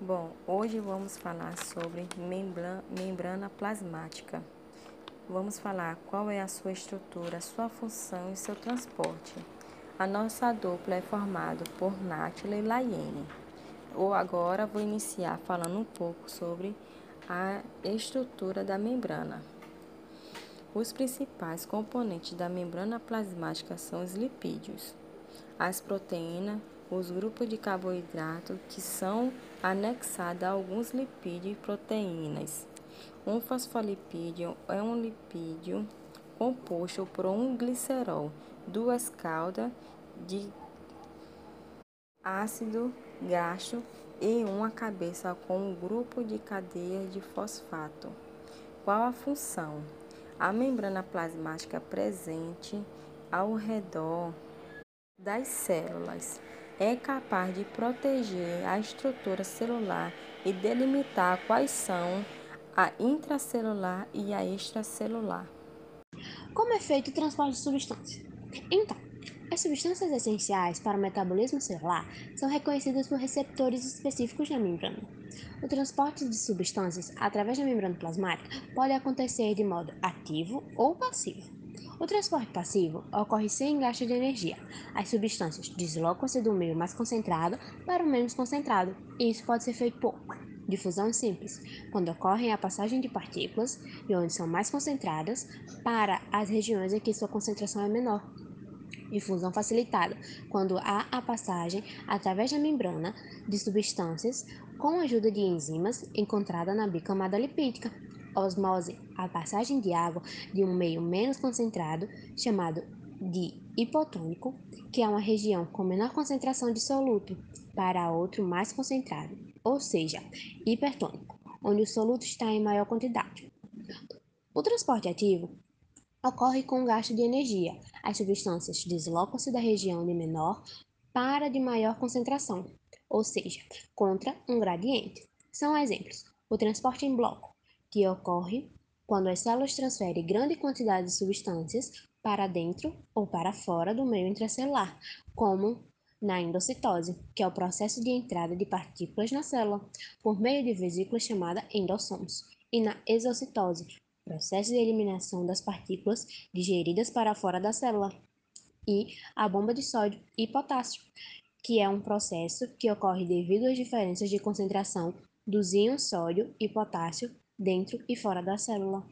Bom, hoje vamos falar sobre membrana plasmática. Vamos falar qual é a sua estrutura, sua função e seu transporte. A nossa dupla é formada por Nátila e Laiene. Ou agora vou iniciar falando um pouco sobre a estrutura da membrana. Os principais componentes da membrana plasmática são os lipídios, as proteínas, os grupos de carboidrato que são anexados a alguns lipídios e proteínas. Um fosfolipídio é um lipídio composto por um glicerol, duas caudas de ácido graxo e uma cabeça com um grupo de cadeias de fosfato. Qual a função? A membrana plasmática presente ao redor das células é capaz de proteger a estrutura celular e delimitar quais são a intracelular e a extracelular. Como é feito o transporte de substâncias? Então, as substâncias essenciais para o metabolismo celular são reconhecidas por receptores específicos na membrana. O transporte de substâncias através da membrana plasmática pode acontecer de modo ativo ou passivo. O transporte passivo ocorre sem gasto de energia. As substâncias deslocam-se do meio mais concentrado para o menos concentrado, e isso pode ser feito por difusão simples, quando ocorre a passagem de partículas de onde são mais concentradas para as regiões em que sua concentração é menor difusão facilitada, quando há a passagem através da membrana de substâncias com a ajuda de enzimas encontrada na bicamada lipídica. Osmose, a passagem de água de um meio menos concentrado, chamado de hipotônico, que é uma região com menor concentração de soluto, para outro mais concentrado, ou seja, hipertônico, onde o soluto está em maior quantidade. O transporte ativo ocorre com gasto de energia. As substâncias deslocam-se da região de menor para de maior concentração, ou seja, contra um gradiente. São exemplos: o transporte em bloco, que ocorre quando as células transferem grande quantidade de substâncias para dentro ou para fora do meio intracelular, como na endocitose, que é o processo de entrada de partículas na célula, por meio de vesículas chamada endossomos, e na exocitose, processo de eliminação das partículas digeridas para fora da célula, e a bomba de sódio e potássio, que é um processo que ocorre devido às diferenças de concentração dos íons sódio e potássio dentro e fora da célula.